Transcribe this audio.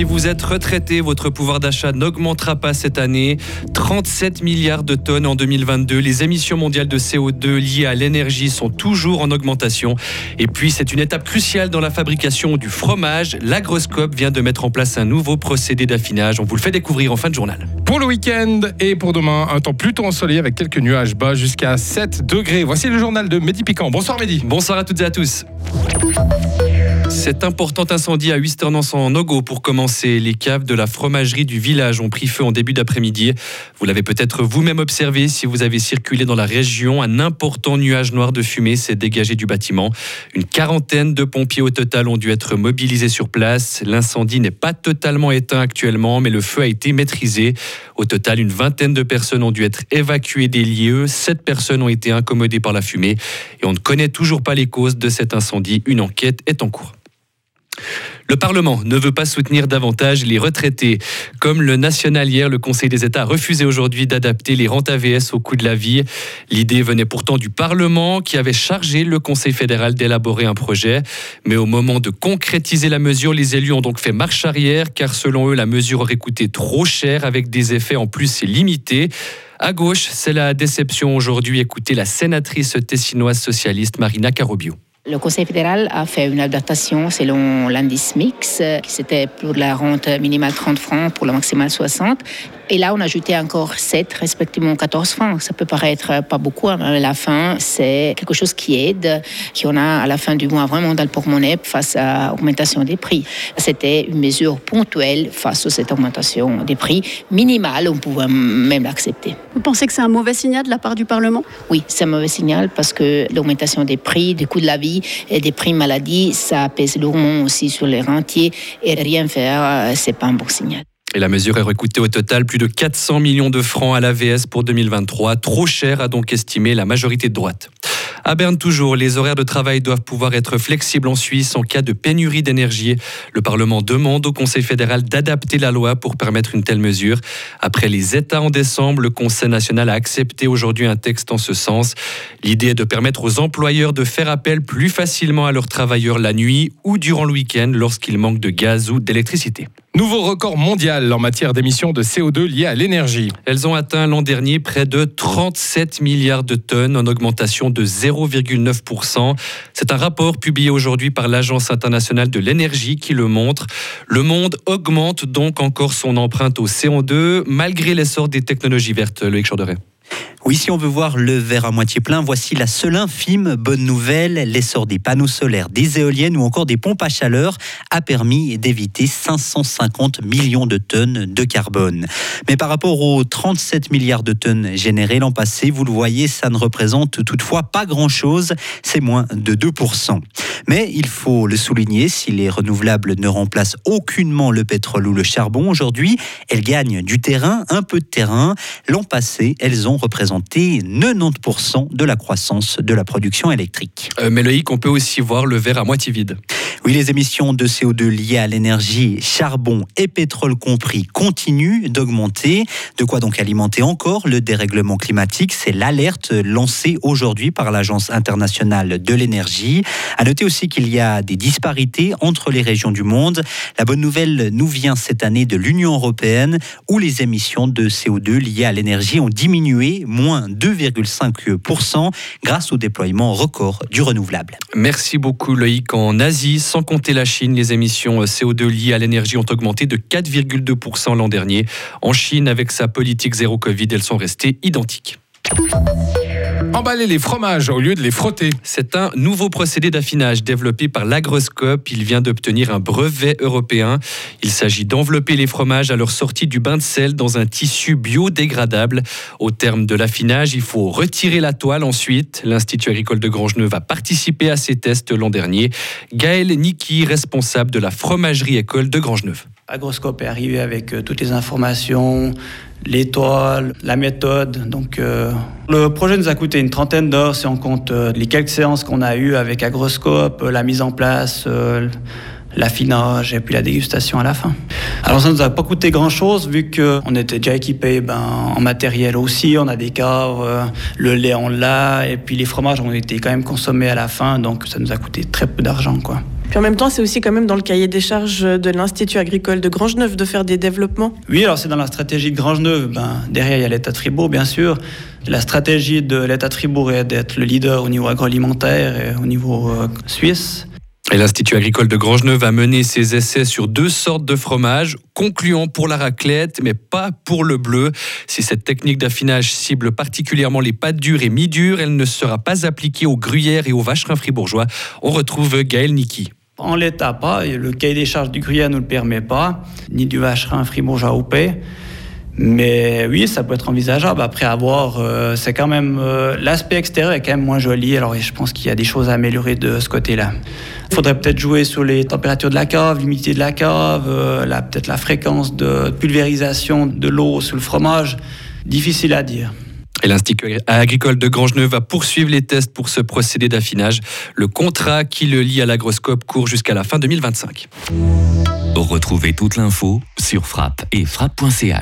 Si vous êtes retraité, votre pouvoir d'achat n'augmentera pas cette année. 37 milliards de tonnes en 2022. Les émissions mondiales de CO2 liées à l'énergie sont toujours en augmentation. Et puis, c'est une étape cruciale dans la fabrication du fromage. L'agroscope vient de mettre en place un nouveau procédé d'affinage. On vous le fait découvrir en fin de journal. Pour le week-end et pour demain, un temps plutôt ensoleillé avec quelques nuages bas jusqu'à 7 degrés. Voici le journal de Mehdi Piquant. Bonsoir Mehdi. Bonsoir à toutes et à tous. Cet important incendie à Huisternance en Nogo pour commencer. Les caves de la fromagerie du village ont pris feu en début d'après-midi. Vous l'avez peut-être vous-même observé si vous avez circulé dans la région. Un important nuage noir de fumée s'est dégagé du bâtiment. Une quarantaine de pompiers au total ont dû être mobilisés sur place. L'incendie n'est pas totalement éteint actuellement, mais le feu a été maîtrisé. Au total, une vingtaine de personnes ont dû être évacuées des lieux. Sept personnes ont été incommodées par la fumée. Et on ne connaît toujours pas les causes de cet incendie. Une enquête est en cours. Le Parlement ne veut pas soutenir davantage les retraités. Comme le national hier, le Conseil des États a refusé aujourd'hui d'adapter les rentes AVS au coût de la vie. L'idée venait pourtant du Parlement qui avait chargé le Conseil fédéral d'élaborer un projet. Mais au moment de concrétiser la mesure, les élus ont donc fait marche arrière car selon eux, la mesure aurait coûté trop cher avec des effets en plus limités. À gauche, c'est la déception aujourd'hui. Écoutez la sénatrice tessinoise socialiste Marina Carobio. Le Conseil fédéral a fait une adaptation selon l'indice mix, qui c'était pour la rente minimale 30 francs, pour la maximale 60. Et là, on a ajouté encore 7, respectivement 14 francs. Ça peut paraître pas beaucoup, hein, mais à la fin, c'est quelque chose qui aide, qui on a à la fin du mois vraiment dans le porte-monnaie face à l'augmentation des prix. C'était une mesure ponctuelle face à cette augmentation des prix minimale, on pouvait même l'accepter. Vous pensez que c'est un mauvais signal de la part du Parlement? Oui, c'est un mauvais signal parce que l'augmentation des prix, des coûts de la vie et des prix maladie, ça pèse lourdement aussi sur les rentiers et rien faire, c'est pas un bon signal. Et la mesure est recoûtée au total plus de 400 millions de francs à l'AVS pour 2023. Trop cher a donc estimé la majorité de droite. À Berne toujours, les horaires de travail doivent pouvoir être flexibles en Suisse en cas de pénurie d'énergie. Le Parlement demande au Conseil fédéral d'adapter la loi pour permettre une telle mesure. Après les États en décembre, le Conseil national a accepté aujourd'hui un texte en ce sens. L'idée est de permettre aux employeurs de faire appel plus facilement à leurs travailleurs la nuit ou durant le week-end lorsqu'il manque de gaz ou d'électricité. Nouveau record mondial en matière d'émissions de CO2 liées à l'énergie. Elles ont atteint l'an dernier près de 37 milliards de tonnes en augmentation de 0,9%. C'est un rapport publié aujourd'hui par l'Agence internationale de l'énergie qui le montre. Le monde augmente donc encore son empreinte au CO2 malgré l'essor des technologies vertes. Loïc Chorderet. Oui, si on veut voir le verre à moitié plein, voici la seule infime bonne nouvelle. L'essor des panneaux solaires, des éoliennes ou encore des pompes à chaleur a permis d'éviter 550 millions de tonnes de carbone. Mais par rapport aux 37 milliards de tonnes générées l'an passé, vous le voyez, ça ne représente toutefois pas grand-chose. C'est moins de 2%. Mais il faut le souligner, si les renouvelables ne remplacent aucunement le pétrole ou le charbon, aujourd'hui, elles gagnent du terrain, un peu de terrain. L'an passé, elles ont représenté 90% de la croissance de la production électrique. Euh, mais Loïc, on peut aussi voir le verre à moitié vide. Oui, les émissions de CO2 liées à l'énergie, charbon et pétrole compris, continuent d'augmenter. De quoi donc alimenter encore le dérèglement climatique? C'est l'alerte lancée aujourd'hui par l'Agence internationale de l'énergie. À noter aussi qu'il y a des disparités entre les régions du monde. La bonne nouvelle nous vient cette année de l'Union européenne où les émissions de CO2 liées à l'énergie ont diminué, moins 2,5% grâce au déploiement record du renouvelable. Merci beaucoup Loïc. En Asie, sans compter la Chine, les émissions CO2 liées à l'énergie ont augmenté de 4,2% l'an dernier. En Chine, avec sa politique zéro Covid, elles sont restées identiques. Emballer les fromages au lieu de les frotter. C'est un nouveau procédé d'affinage développé par l'Agroscope. Il vient d'obtenir un brevet européen. Il s'agit d'envelopper les fromages à leur sortie du bain de sel dans un tissu biodégradable. Au terme de l'affinage, il faut retirer la toile ensuite. L'Institut agricole de Grangeneuve a participé à ces tests l'an dernier. Gaël Niki, responsable de la fromagerie école de Grangeneuve. Agroscope est arrivé avec euh, toutes les informations, l'étoile, la méthode. Donc, euh, le projet nous a coûté une trentaine d'heures si on compte euh, les quelques séances qu'on a eues avec Agroscope, la mise en place, l'affinage et puis la dégustation à la fin. Alors, ça nous a pas coûté grand-chose vu qu'on était déjà équipé ben, en matériel aussi. On a des caves, le lait on l'a, et puis les fromages ont été quand même consommés à la fin, donc ça nous a coûté très peu d'argent, quoi. Puis en même temps, c'est aussi quand même dans le cahier des charges de l'Institut agricole de Grangeneuve de faire des développements. Oui, alors c'est dans la stratégie de Grangeneuve. Ben, derrière, il y a l'État Fribourg, bien sûr. La stratégie de l'État Fribourg est d'être le leader au niveau agroalimentaire et au niveau euh, suisse. Et l'Institut agricole de Grangeneuve a mené ses essais sur deux sortes de fromages, concluant pour la raclette, mais pas pour le bleu. Si cette technique d'affinage cible particulièrement les pâtes dures et mi-dures, elle ne sera pas appliquée aux gruyères et aux vacherins fribourgeois. On retrouve Gaël Niki. En l'état pas, le cahier des charges du gruyère ne le permet pas, ni du vacherin fribourgeois ou paix. Mais oui, ça peut être envisageable. Après avoir, euh, c'est quand même euh, l'aspect extérieur est quand même moins joli. Alors je pense qu'il y a des choses à améliorer de ce côté-là. Il faudrait peut-être jouer sur les températures de la cave, l'humidité de la cave, euh, peut-être la fréquence de pulvérisation de l'eau sur le fromage. Difficile à dire. Et l'Institut agricole de Grangeneuve va poursuivre les tests pour ce procédé d'affinage. Le contrat qui le lie à l'agroscope court jusqu'à la fin 2025. Retrouvez toute l'info sur frappe et frappe.ch.